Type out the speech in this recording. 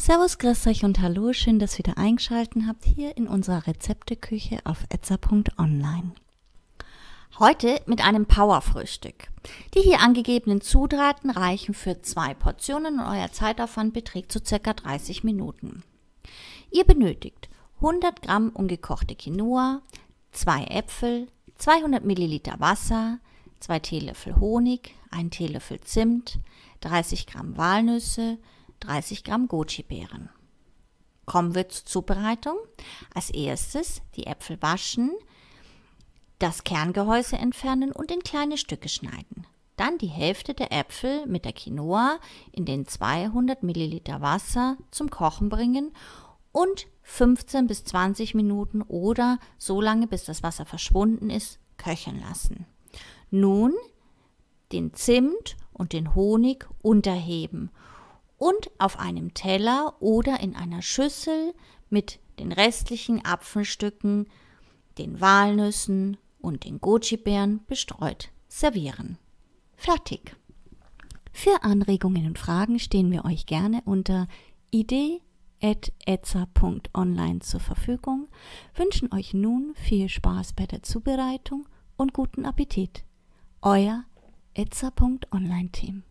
Servus, grüß euch und hallo, schön, dass ihr wieder eingeschaltet habt hier in unserer Rezepteküche auf etza.online. Heute mit einem Powerfrühstück. Die hier angegebenen Zutaten reichen für zwei Portionen und euer Zeitaufwand beträgt so circa 30 Minuten. Ihr benötigt 100 Gramm ungekochte Quinoa, zwei Äpfel, 200 Milliliter Wasser, zwei Teelöffel Honig, ein Teelöffel Zimt, 30 Gramm Walnüsse, 30 Gramm Goji-Beeren. Kommen wir zur Zubereitung. Als erstes die Äpfel waschen, das Kerngehäuse entfernen und in kleine Stücke schneiden. Dann die Hälfte der Äpfel mit der Quinoa in den 200 Milliliter Wasser zum Kochen bringen und 15 bis 20 Minuten oder so lange, bis das Wasser verschwunden ist, köcheln lassen. Nun den Zimt und den Honig unterheben und auf einem Teller oder in einer Schüssel mit den restlichen Apfelstücken, den Walnüssen und den Goji-Beeren bestreut servieren. Fertig. Für Anregungen und Fragen stehen wir euch gerne unter idee.etza.online zur Verfügung, wünschen euch nun viel Spaß bei der Zubereitung und guten Appetit. Euer etza.online-Team.